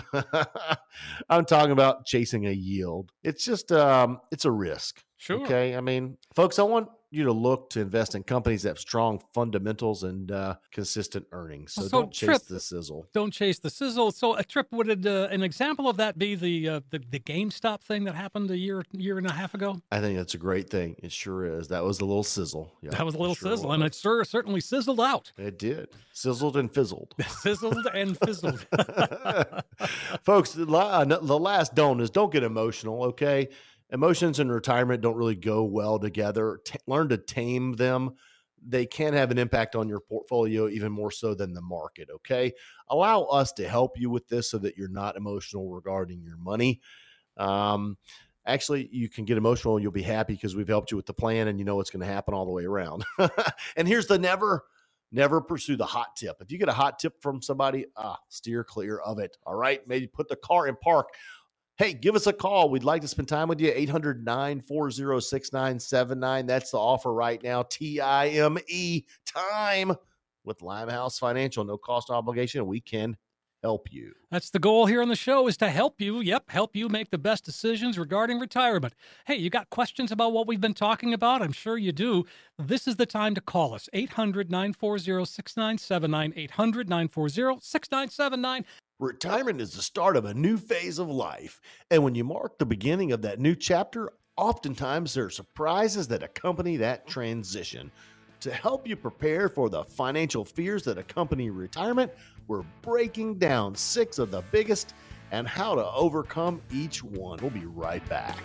I'm talking about chasing a yield. It's just um, it's a risk. Sure. Okay. I mean, folks, I want you to look to invest in companies that have strong fundamentals and uh, consistent earnings. So, So, don't chase the sizzle. Don't chase the sizzle. So, a Tripp would it, uh, an example of that be the, uh, the the GameStop thing that happened a year year and a half ago? I think that's a great thing. It sure is. That was a little sizzle. Yeah, that was a little sure sizzle, and it sure, certainly sizzled out, It did. Sizzled and fizzled. sizzled and fizzled. Folks, uh, the last don't is don't get emotional, okay? Emotions and retirement don't really go well together. T- learn to tame them. They can have an impact on your portfolio even more so than the market, okay? Allow us to help you with this so that you're not emotional regarding your money. Um, actually, you can get emotional. and You'll be happy because we've helped you with the plan and you know what's going to happen all the way around. and here's the never never pursue the hot tip. If you get a hot tip from somebody, ah, steer clear of it. All right. Maybe put the car in park. Hey, give us a call. We'd like to spend time with you. 800 940 6979. That's the offer right now. T I M E, time with Limehouse Financial. No cost obligation. We can help you. That's the goal here on the show is to help you, yep, help you make the best decisions regarding retirement. Hey, you got questions about what we've been talking about? I'm sure you do. This is the time to call us. 800-940-6979, 800-940-6979. Retirement is the start of a new phase of life. And when you mark the beginning of that new chapter, oftentimes there are surprises that accompany that transition. To help you prepare for the financial fears that accompany retirement, we're breaking down six of the biggest and how to overcome each one. We'll be right back.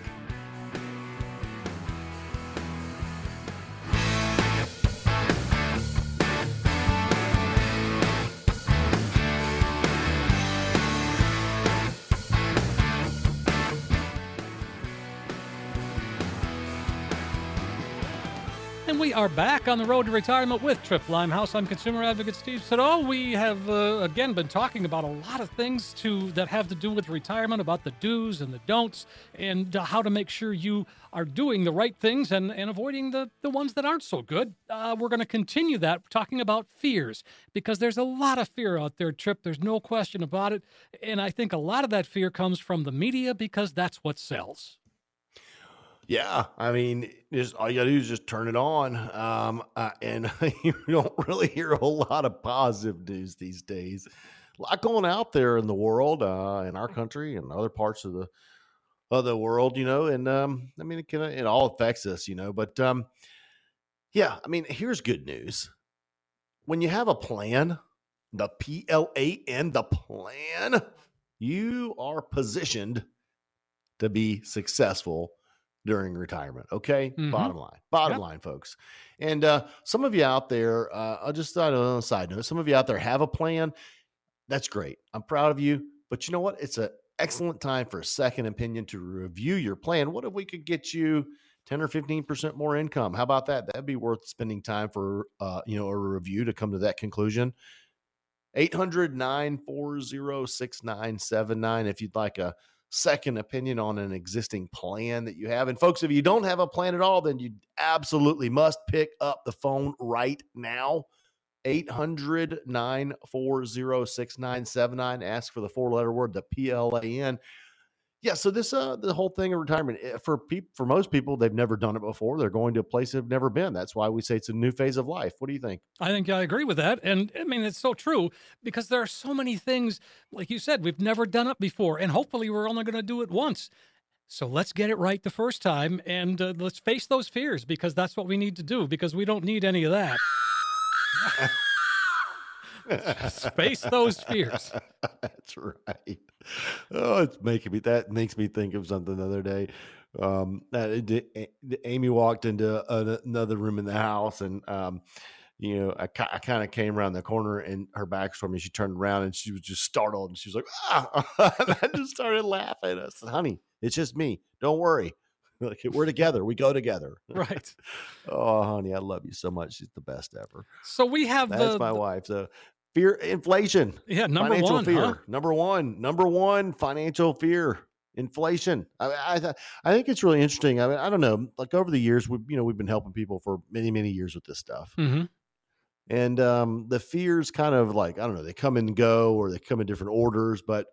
We are back on the road to retirement with Tripp Limehouse. I'm consumer advocate Steve Siddall. We have uh, again been talking about a lot of things to that have to do with retirement, about the do's and the don'ts, and uh, how to make sure you are doing the right things and, and avoiding the, the ones that aren't so good. Uh, we're going to continue that talking about fears because there's a lot of fear out there, Tripp. There's no question about it. And I think a lot of that fear comes from the media because that's what sells. Yeah, I mean, just all you gotta do is just turn it on, um, uh, and you don't really hear a whole lot of positive news these days. A lot going out there in the world, uh, in our country, and other parts of the of the world, you know. And um, I mean, it can it all affects us, you know. But um, yeah, I mean, here's good news: when you have a plan, the P L A N, the plan, you are positioned to be successful during retirement. Okay. Mhm. Bottom line, bottom Yep. line, folks. And uh, some of you out there, uh, I'll just on a side note, some of you out there have a plan. That's great. I'm proud of you. But you know what? It's an excellent time for a second opinion to review your plan. What if we could get you 10 or 15% more income? How about that? That'd be worth spending time for, uh, you know, a review to come to that conclusion. 800 940 6979 if you'd like a second opinion on an existing plan that you have. And folks, if you don't have a plan at all, then you absolutely must pick up the phone right now. 800 940 6979. Ask for the four letter word, the P L A N. Yeah, so this uh the whole thing of retirement eh, for people for most people they've never done it before. They're going to a place they've never been. That's why we say it's a new phase of life. What do you think? I think I agree with that. And I mean, it's so true because there are so many things, like you said, we've never done it before. And hopefully, we're only going to do it once. So let's get it right the first time and uh, let's face those fears because that's what we need to do because we don't need any of that. Just face those fears. That's right. Oh, it's making me that makes me think of something the other day. Um, that it did- Amy walked into another room in the house, and um, you know, I, I kind of came around the corner, and her back from me. She turned around, and she was just startled, and she was like, "Ah!" I just started laughing. I said, "Honey, it's just me. Don't worry. Like we're together. We go together." Right. oh, honey, I love you so much. She's the best ever. So we have That's my the- wife. So fear, inflation yeah, number financial one. fear. huh? Number one, number one, financial fear, inflation. I, I, I think it's really interesting. I mean, I don't know. Like over the years, we you know we've been helping people for many many years with this stuff, Mhm. and um, the fears kind of like I don't know. They come and go, or they come in different orders, but.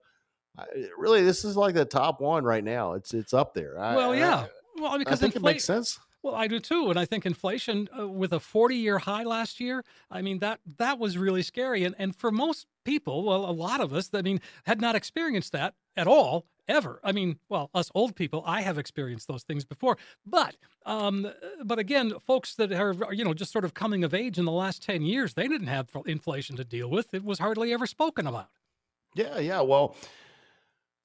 I, really, this is like the top one right now. It's it's up there. I- Well, yeah. Well, I, because think it makes inflation. sense. Well, I do too, and I think inflation uh, with a 40-year high last year. I mean that that was really scary, and and for most people, well, a lot of us, I mean, had not experienced that at all ever. I mean, well, us old people, I have experienced those things before, but um, but again, folks that are you know just sort of coming of age in the last 10 years, they didn't have inflation to deal with. It was hardly ever spoken about. Yeah, yeah. Well,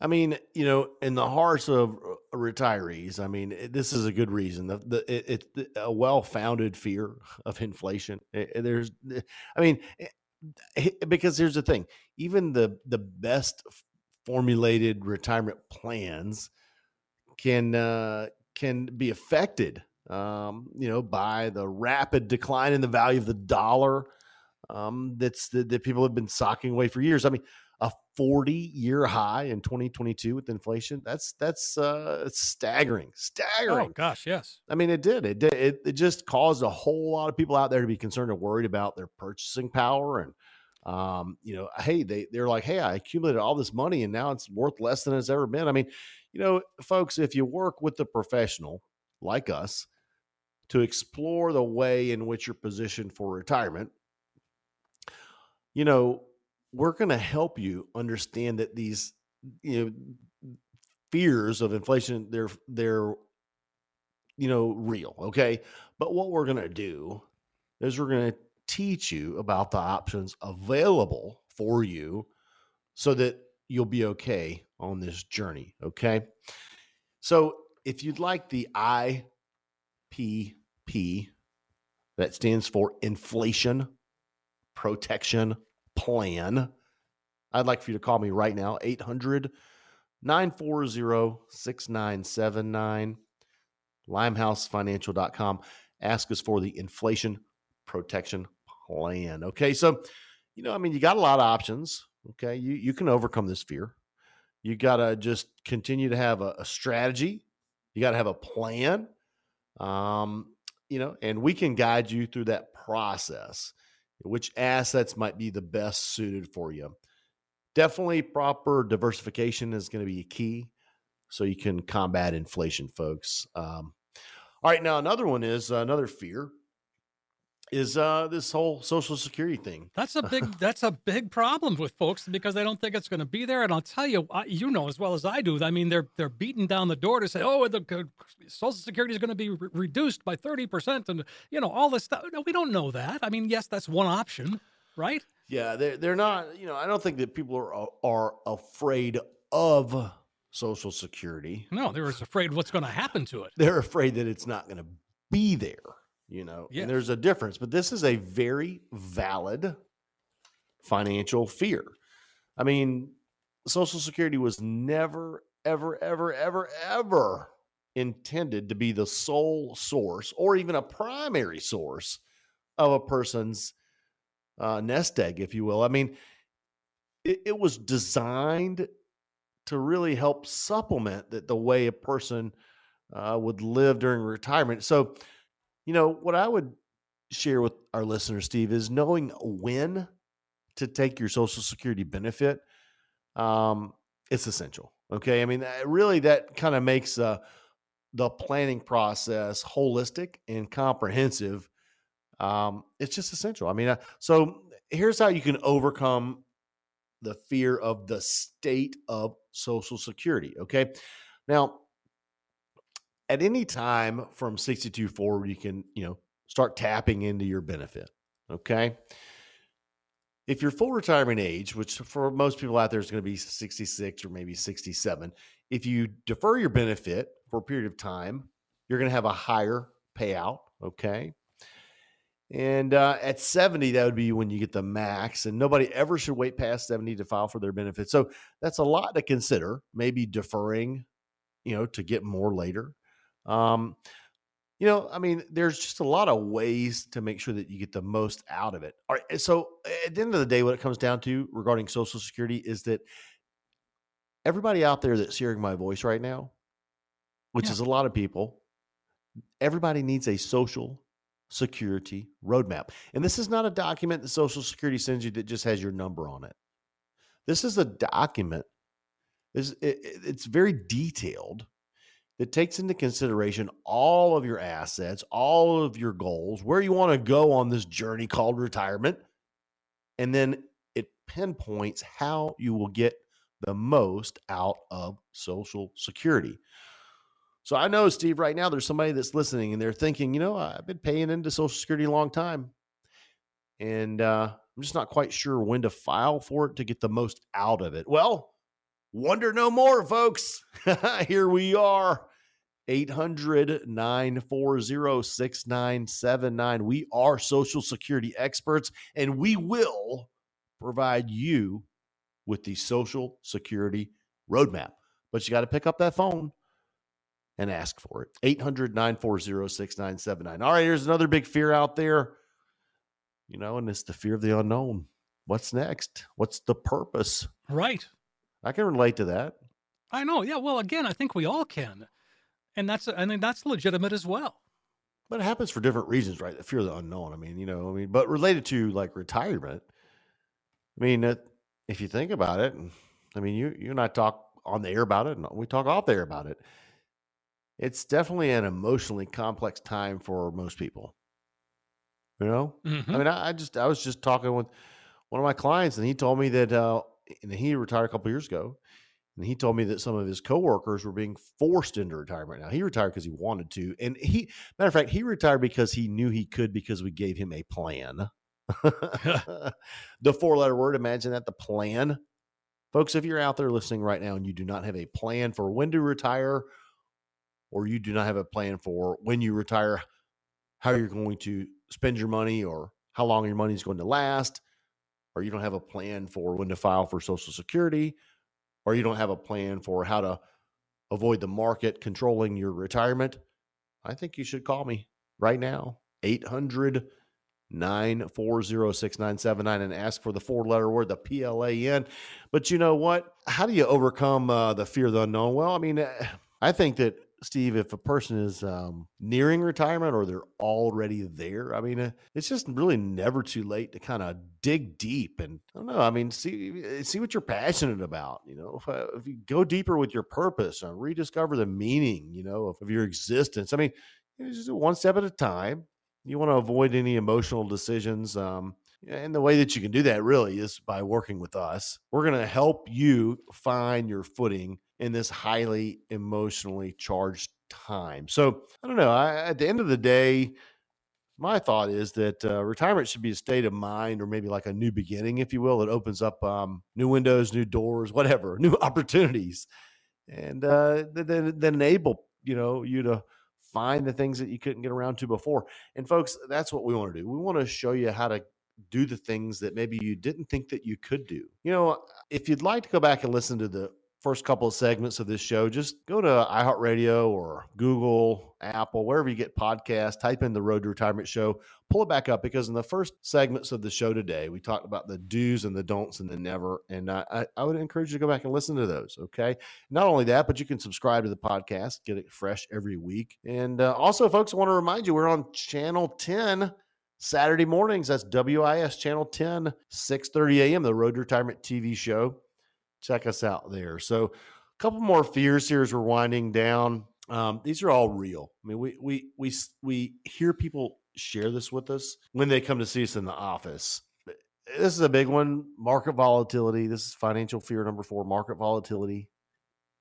I mean, you know, in the hearts of uh, retirees, I mean, it- this is a good reason. The, the it, it's a well-founded fear of inflation. Eh, eh, There's, eh, I mean, because here's the thing: even the the best formulated retirement plans can uh, can be affected, um, you know, by the rapid decline in the value of the dollar. Um, that's that, that people have been socking away for years. I mean, 40 year high in 2022 with inflation. That's that's uh staggering. Staggering. Oh gosh, yes. I mean, it did. It did. It, it just caused a whole lot of people out there to be concerned and worried about their purchasing power. And, um, you know, hey, they, they're like, hey, I accumulated all this money and now it's worth less than it's ever been. I mean, you know, folks, if you work with a professional like us to explore the way in which you're positioned for retirement, you know, we're going to help you understand that these, you know, fears of inflation, they're, they're, you know, real. Okay. But what we're going to do is we're going to teach you about the options available for you so that you'll be okay on this journey. Okay. So if you'd like the IPP, that stands for Inflation Protection Plan, I'd like for you to call me right now, 800 940 6979 limehousefinancial.com ask us for the inflation protection plan. Okay. So, you know, I mean, you got a lot of options. Okay. You, you can overcome this fear. You got to just continue to have a, a strategy. You got to have a plan. Um, you know, and we can guide you through that process, which assets might be the best suited for you. Definitely proper diversification is going to be a key so you can combat inflation, folks. Um, all right, now another one is another fear is uh, this whole Social Security thing. That's a big that's a big problem with folks because they don't think it's going to be there. And I'll tell you, I, you know as well as I do. I mean, they're they're beating down the door to say, oh, the Social Security is going to be re- reduced by thirty percent, and you know all this stuff. No, we don't know that. I mean, yes, that's one option, right? Yeah, they're they're not. You know, I don't think that people are are afraid of Social Security. No, they're afraid what's going to happen to it. They're afraid that it's not going to be there you know yes. and there's a difference but this is a very valid financial fear. I mean social security was never ever ever ever ever intended to be the sole source or even a primary source of a person's uh, nest egg if you will. I mean it, it was designed to really help supplement that the way a person uh, would live during retirement. So you know, what I would share with our listeners, Steve, is knowing when to take your Social Security benefit. Um, it's essential. Okay. I mean, really, that kind of makes uh, the planning process holistic and comprehensive. Um, it's just essential. I mean, uh, so here's how you can overcome the fear of the state of Social Security. Okay. Now, at any time from 62 forward, you can, you know, start tapping into your benefit. Okay. If your full retirement age, which for most people out there is going to be 66 or maybe 67, if you defer your benefit for a period of time, you're going to have a higher payout. Okay. And uh, at 70, that would be when you get the max. And nobody ever should wait past 70 to file for their benefit. So that's a lot to consider. Maybe deferring, you know, to get more later. Um, you know, I mean, there's just a lot of ways to make sure that you get the most out of it. All right. So at the end of the day, what it comes down to regarding Social Security is that everybody out there that's hearing my voice right now, which yeah. is a lot of people, everybody needs a social security roadmap. And this is not a document that Social Security sends you that just has your number on it. This is a document. It's, it, it's very detailed that takes into consideration all of your assets, all of your goals, where you want to go on this journey called retirement. And then it pinpoints how you will get the most out of Social Security. So I know, Steve, right now there's somebody that's listening and they're thinking, you know, I've been paying into Social Security a long time. And uh, I'm just not quite sure when to file for it to get the most out of it. Well, Wonder no more, folks. Here we are. 800 940 6979. We are Social Security experts, and we will provide you with the Social Security roadmap. But you got to pick up that phone and ask for it. 800 940 6979. All right, here's another big fear out there. You know, and it's the fear of the unknown. What's next? What's the purpose? Right. I can relate to that. I know. Yeah. Well, again, I think we all can, and that's I mean that's legitimate as well. But it happens for different reasons, right? The fear of the unknown. I mean, you know, I mean, but related to like retirement. I mean, if you think about it, I mean, you you and I talk on the air about it, and we talk off the air about it. It's definitely an emotionally complex time for most people. You know, mm-hmm. I mean, I, I, just I was just talking with one of my clients, and he told me that uh, and he retired a couple years ago. And he told me that some of his coworkers were being forced into retirement. Now he retired because he wanted to, and he, matter of fact, he retired because he knew he could because we gave him a plan. the four-letter word. Imagine that the plan, folks. If you're out there listening right now and you do not have a plan for when to retire, or you do not have a plan for when you retire, how you're going to spend your money, or how long your money is going to last, or you don't have a plan for when to file for Social Security, or you don't have a plan for how to avoid the market controlling your retirement, I think you should call me right now. 800 940 6979 and ask for the four letter word, the P L A N. But you know what? How do you overcome uh, the fear of the unknown? Well, I mean, eh, I think that Steve, if a person is um, nearing retirement or they're already there, I mean, uh, it's just really never too late to kind of dig deep and I don't know. I mean, see see what you're passionate about. You know, if, uh, if you go deeper with your purpose and rediscover the meaning, you know, of, of your existence. I mean, just one step at a time. You want to avoid any emotional decisions. Um, and the way that you can do that really is by working with us. We're going to help you find your footing in this highly emotionally charged time. So I don't know. I, at the end of the day, my thought is that uh, retirement should be a state of mind or maybe like a new beginning, if you will. It opens up um, new windows, new doors, whatever, new opportunities, and uh, then enable you know you to find the things that you couldn't get around to before. And folks, that's what we want to do. We want to show you how to do the things that maybe you didn't think that you could do. You know, if you'd like to go back and listen to the first couple of segments of this show, just go to iHeartRadio or Google, Apple, wherever you get podcasts, type in the Road to Retirement Show, pull it back up because in the first segments of the show today, we talked about the do's and the don'ts and the never. And I, I would encourage you to go back and listen to those. Okay. Not only that, but you can subscribe to the podcast, get it fresh every week. And uh, also, folks, I want to remind you we're on channel 10. Saturday mornings, that's WIS channel 10, 6 30 a.m., the Road to Retirement TV show check us out there. So, a couple more fears here as we're winding down. Um, these are all real. I mean, we we we we hear people share this with us when they come to see us in the office. This is a big one: market volatility. This is financial fear number four: market volatility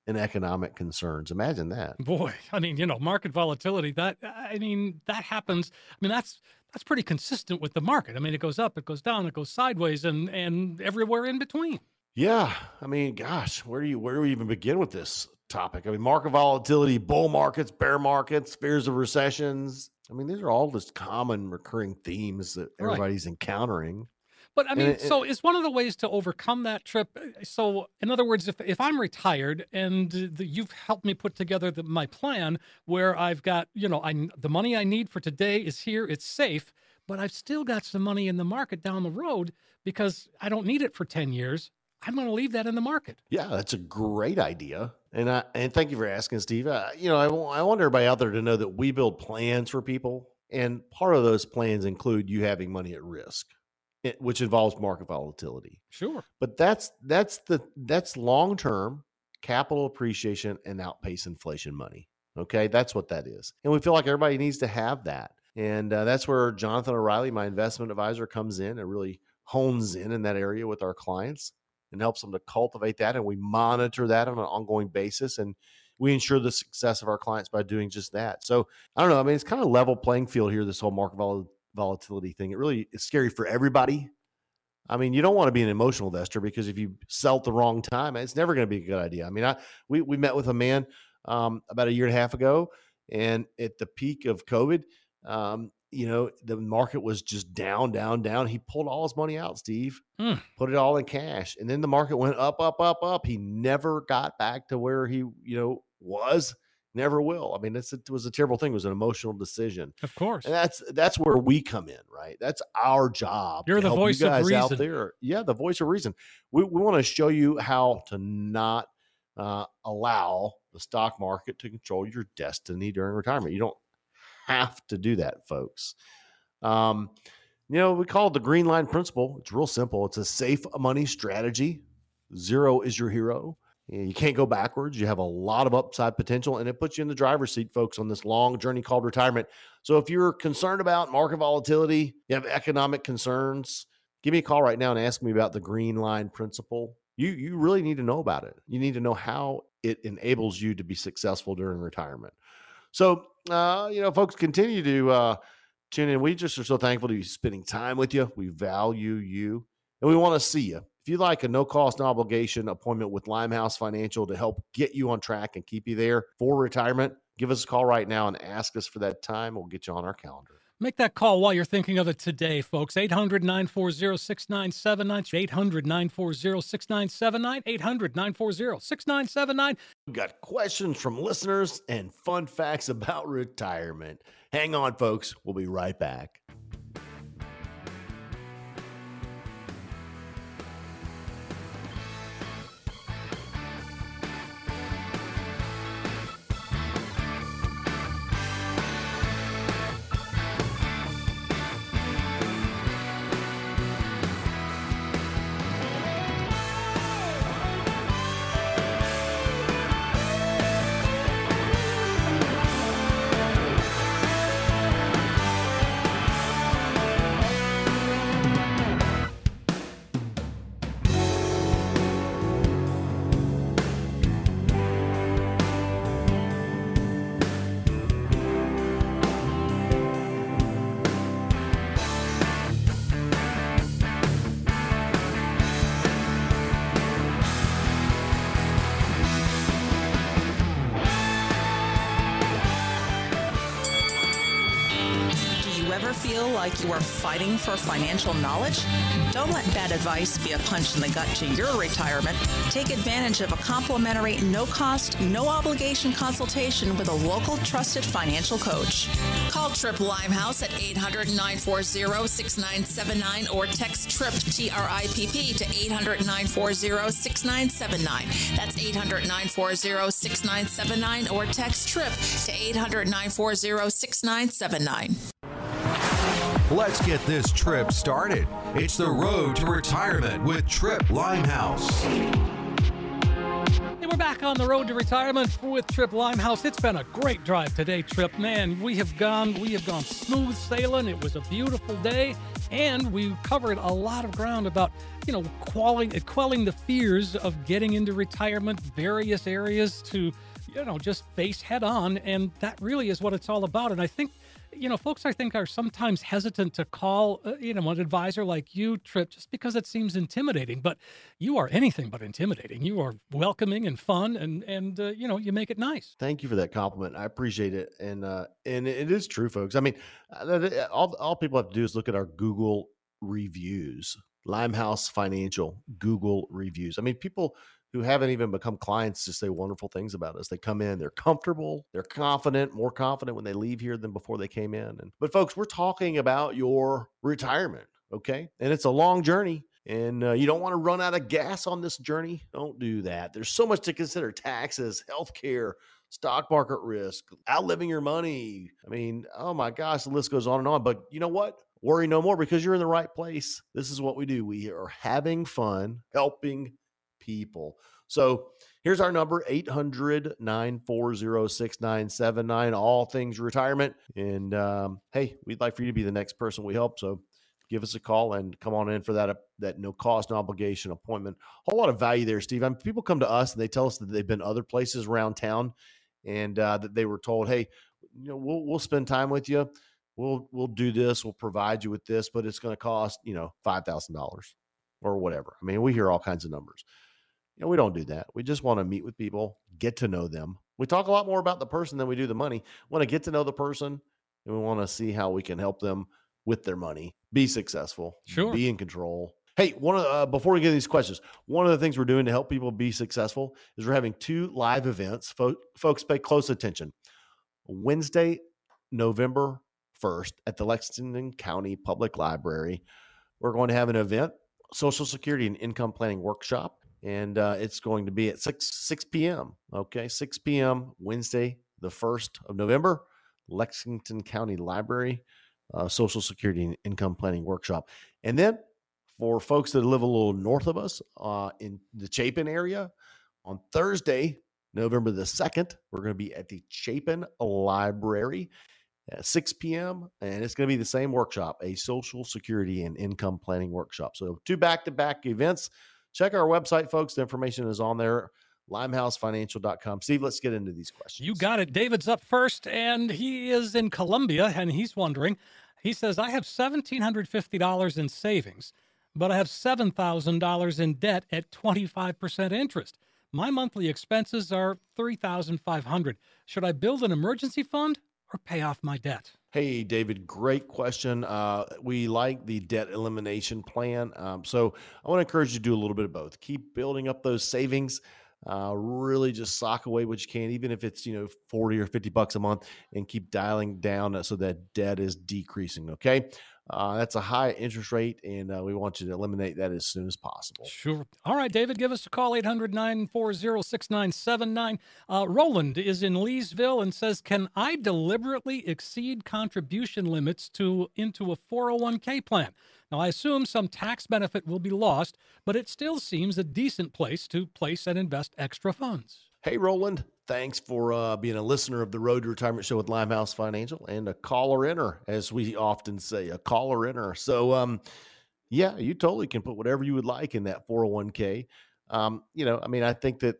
and economic concerns. Imagine that. Boy, I mean, you know, market volatility. That I mean, that happens. I mean, that's that's pretty consistent with the market. I mean, it goes up, it goes down, it goes sideways, and and everywhere in between. Yeah, I mean, gosh, where do you where do we even begin with this topic? I mean, market volatility, bull markets, bear markets, fears of recessions. I mean, these are all just common recurring themes that everybody's right. encountering. But I mean, it, so is one of the ways to overcome that Tripp. Uh, so, in other words, if, if I'm retired and the, you've helped me put together the, my plan where I've got, you know, I, the money I need for today is here, it's safe, but I've still got some money in the market down the road because I don't need it for 10 years. I'm going to leave that in the market. Yeah, that's a great idea. And I, and thank you for asking, Steve. Uh, you know, I, I want everybody out there to know that we build plans for people, and part of those plans include you having money at risk, eh, which involves market volatility. Sure, but that's that's the that's long term capital appreciation and outpace inflation money. Okay, that's what that is, and we feel like everybody needs to have that, and uh, that's where Jonathan O'Reilly, my investment advisor, comes in and really hones in in that area with our clients and helps them to cultivate that. And we monitor that on an ongoing basis. And we ensure the success of our clients by doing just that. So I don't know. I mean, it's kind of level playing field here, this whole market vol- volatility thing. It really is scary for everybody. I mean, you don't want to be an emotional investor because if you sell at the wrong time, it's never going to be a good idea. I mean, I we we met with a man um, about a year and a half ago, and at the peak of COVID, um, you know, the market was just down, down, down. He pulled all his money out, Steve, mm. put it all in cash. And then the market went up, up, up, up. He never got back to where he, you know, was. Never will. I mean, it's, it was a terrible thing. It was an emotional decision. Of course. And that's that's where we come in, right? That's our job. You're the voice you guys of reason. out there. Yeah, the voice of reason. We, we want to show you how to not uh, allow the stock market to control your destiny during retirement. You don't have to do that, folks. Um, you know, we call it the green line principle. It's real simple. It's a safe money strategy. Zero is your hero. You can't go backwards. You have a lot of upside potential, and it puts you in the driver's seat, folks, on this long journey called retirement. So, if you're concerned about market volatility, you have economic concerns, give me a call right now and ask me about the green line principle. You you really need to know about it. You need to know how it enables you to be successful during retirement. So, uh, you know, folks, continue to uh, tune in. We just are so thankful to be spending time with you. We value you, and we want to see you. If you'd like a no cost, no obligation appointment with Limehouse Financial to help get you on track and keep you there for retirement, give us a call right now and ask us for that time. We'll get you on our calendar. Make that call while you're thinking of it today, folks. 800 940 6979. 800 940 6979. 800 940 6979. We've got questions from listeners and fun facts about retirement. Hang on, folks. We'll be right back. Like you are fighting for financial knowledge? Don't let bad advice be a punch in the gut to your retirement. Take advantage of a complimentary, no cost, no obligation consultation with a local trusted financial coach. Call Tripp Limehouse at 800 940 6979 or text TRIPP, T R I P P, to 800 940 6979. That's 800 940 6979 or text TRIPP to 800 940 6979. Let's get this trip started. It's the road to retirement with Tripp Limehouse. Hey, we're back on the road to retirement with Tripp Limehouse. It's been a great drive today, Tripp. Man, we have gone we have gone smooth sailing. It was a beautiful day, and we covered a lot of ground about you know quelling quelling the fears of getting into retirement, various areas to you know just face head on, and that really is what it's all about. And I think you know, folks I think are sometimes hesitant to call, uh, you know, an advisor like you, Tripp, just because it seems intimidating. But you are anything but intimidating. You are welcoming and fun, and and uh, you know, you make it nice. Thank you for that compliment. I appreciate it, and uh, and it is true, folks. I mean, uh, all all people have to do is look at our Google reviews. Limehouse Financial Google reviews. I mean, people who haven't even become clients just say wonderful things about us. They come in, they're comfortable, they're confident, more confident when they leave here than before they came in. And but folks, we're talking about your retirement, okay? And it's a long journey. And uh, you don't want to run out of gas on this journey. Don't do that. There's so much to consider taxes, healthcare, stock market risk, outliving your money. I mean, oh my gosh, the list goes on and on. But you know what? Worry no more because you're in the right place. This is what we do. We are having fun, helping people. So here's our number 800 940 6979, all things retirement. And um, hey, we'd like for you to be the next person we help. So give us a call and come on in for that, uh, that no cost, no obligation appointment. A whole lot of value there, Steve. I mean, people come to us and they tell us that they've been other places around town and uh, that they were told, hey, you know, we'll, we'll spend time with you. We'll, we'll do this. We'll provide you with this, but it's going to cost, you know, $5,000 or whatever. I mean, we hear all kinds of numbers. You know, we don't do that. We just want to meet with people, get to know them. We talk a lot more about the person than we do the money. We want to get to know the person and we want to see how we can help them with their money, be successful, sure. be in control. Hey, one of uh, before we get these questions, one of the things we're doing to help people be successful is we're having two live events. Fo- folks, pay close attention. Wednesday, November 1st at the Lexington County Public Library, we're going to have an event, Social Security and Income Planning Workshop and uh, it's going to be at 6 6 p.m. Okay, 6 p.m. Wednesday, the first of November, Lexington County Library, uh, Social Security and Income Planning Workshop, and then for folks that live a little north of us uh, in the Chapin area, on Thursday, November the second, we're going to be at the Chapin Library. At 6 p.m. and it's going to be the same workshop, a social security and income planning workshop. So, two back to back events check our website, folks. The information is on there limehousefinancial.com. Steve, let's get into these questions. You got it. David's up first, and he is in Columbia, and he's wondering. He says, I have $1,750 in savings, but I have $7,000 in debt at 25% interest. My monthly expenses are 3,500. Should I build an emergency fund or pay off my debt? Hey, David, great question. Uh, we like the debt elimination plan. Um, so I want to encourage you to do a little bit of both. Keep building up those savings. Uh, really just sock away what you can, even if it's, you know, 40 or 50 bucks a month, and keep dialing down so that debt is decreasing. Okay. Uh, that's a high interest rate, and uh, we want you to eliminate that as soon as possible. Sure. All right, David, give us a call, 800 940 6979. Uh, Roland is in Leesville and says, Can I deliberately exceed contribution limits to into a 401k plan? Now, I assume some tax benefit will be lost, but it still seems a decent place to place and invest extra funds. Hey, Roland. Thanks for uh, being a listener of the Road to Retirement Show with Limehouse Financial and a caller inner, as we often say, a caller inner. So, um, yeah, you totally can put whatever you would like in that 401k. Um, you know, I mean, I think that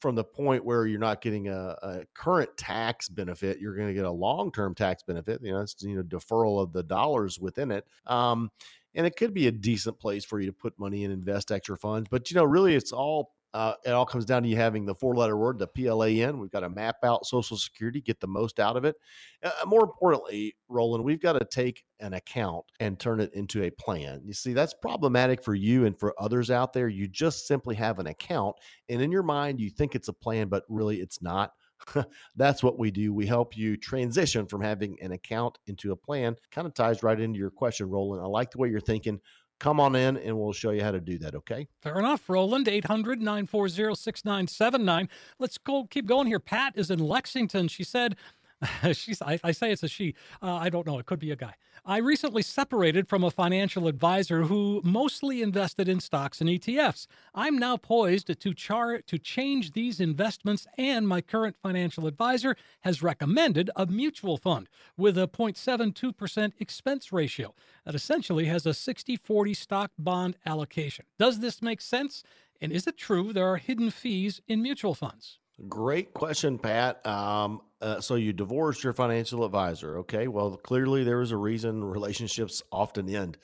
from the point where you're not getting a, a current tax benefit, you're going to get a long term tax benefit. You know, it's you know deferral of the dollars within it. Um, and it could be a decent place for you to put money and invest extra funds. But you know, really, it's all uh, it all comes down to you having the four letter word, the PLAN. We've got to map out Social Security, get the most out of it. Uh, more importantly, Roland, we've got to take an account and turn it into a plan. You see, that's problematic for you and for others out there. You just simply have an account, and in your mind, you think it's a plan, but really it's not. that's what we do. We help you transition from having an account into a plan. Kind of ties right into your question, Roland. I like the way you're thinking come on in and we'll show you how to do that. Okay. Fair enough. Roland, 800 940 6979. Let's go, keep going here. Pat is in Lexington. She said, she's I, I, say it's a she. Uh, i don't know. It could be a guy. I recently separated from a financial advisor who mostly invested in stocks and etfs i'm now poised to char to change these investments and my current financial advisor has recommended a mutual fund with a 0.72% expense ratio that essentially has a 60-40 stock bond allocation. Does this make sense? And is it true there are hidden fees in mutual funds Great question, Pat. Um, uh, so you divorced your financial advisor. Okay. Well, clearly there is a reason relationships often end.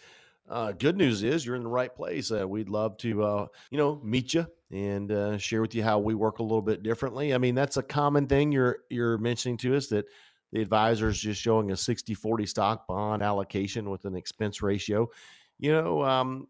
Uh, good news is you're in the right place. Uh, we'd love to, uh, you know, meet you and uh, share with you how we work a little bit differently. I mean, that's a common thing you're you're mentioning to us that the advisor is just showing a 60-40 stock bond allocation with an expense ratio. You know, um,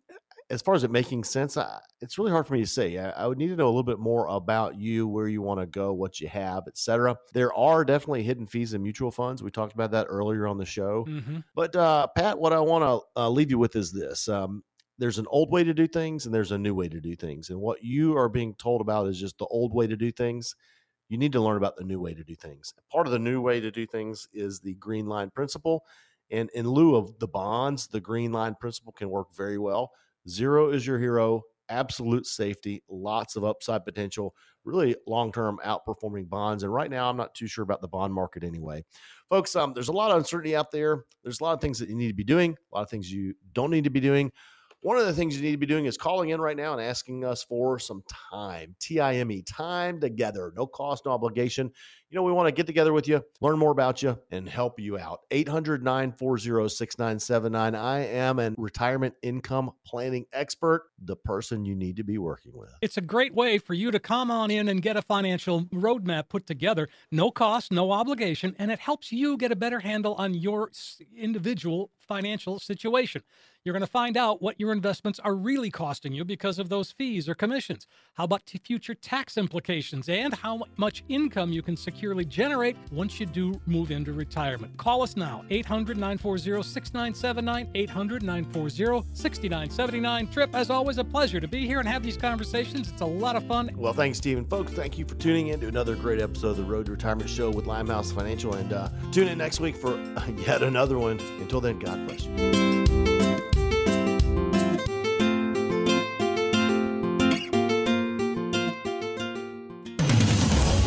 as far as it making sense, I, it's really hard for me to say. I, I, would need to know a little bit more about you, where you want to go, what you have, etc. There are definitely hidden fees in mutual funds. We talked about that earlier on the show. Mm-hmm. But uh, Pat, what I want to uh, leave you with is this: um, there's an old way to do things, and there's a new way to do things. And what you are being told about is just the old way to do things. You need to learn about the new way to do things. Part of the new way to do things is the green line principle. And in lieu of the bonds, the green line principle can work very well Zero is your hero, absolute safety, lots of upside potential, really long term outperforming bonds. And right now, I'm not too sure about the bond market anyway. Folks, um, there's a lot of uncertainty out there. There's a lot of things that you need to be doing, a lot of things you don't need to be doing. One of the things you need to be doing is calling in right now and asking us for some time. T I M E, time together. No cost, no obligation. You know, we want to get together with you, learn more about you, and help you out. 800 940 6979. I am a retirement income planning expert, the person you need to be working with. It's a great way for you to come on in and get a financial roadmap put together. No cost, no obligation, and it helps you get a better handle on your individual financial situation. You're going to find out what your investments are really costing you because of those fees or commissions. How about future tax implications and how much income you can securely generate once you do move into retirement? Call us now, 800 940 6979, 800 940 6979. Tripp, as always, a pleasure to be here and have these conversations. It's a lot of fun. Well, thanks, Stephen. Folks, thank you for tuning in to another great episode of the Road to Retirement Show with Limehouse Financial. And uh, tune in next week for yet another one. Until then, God bless you.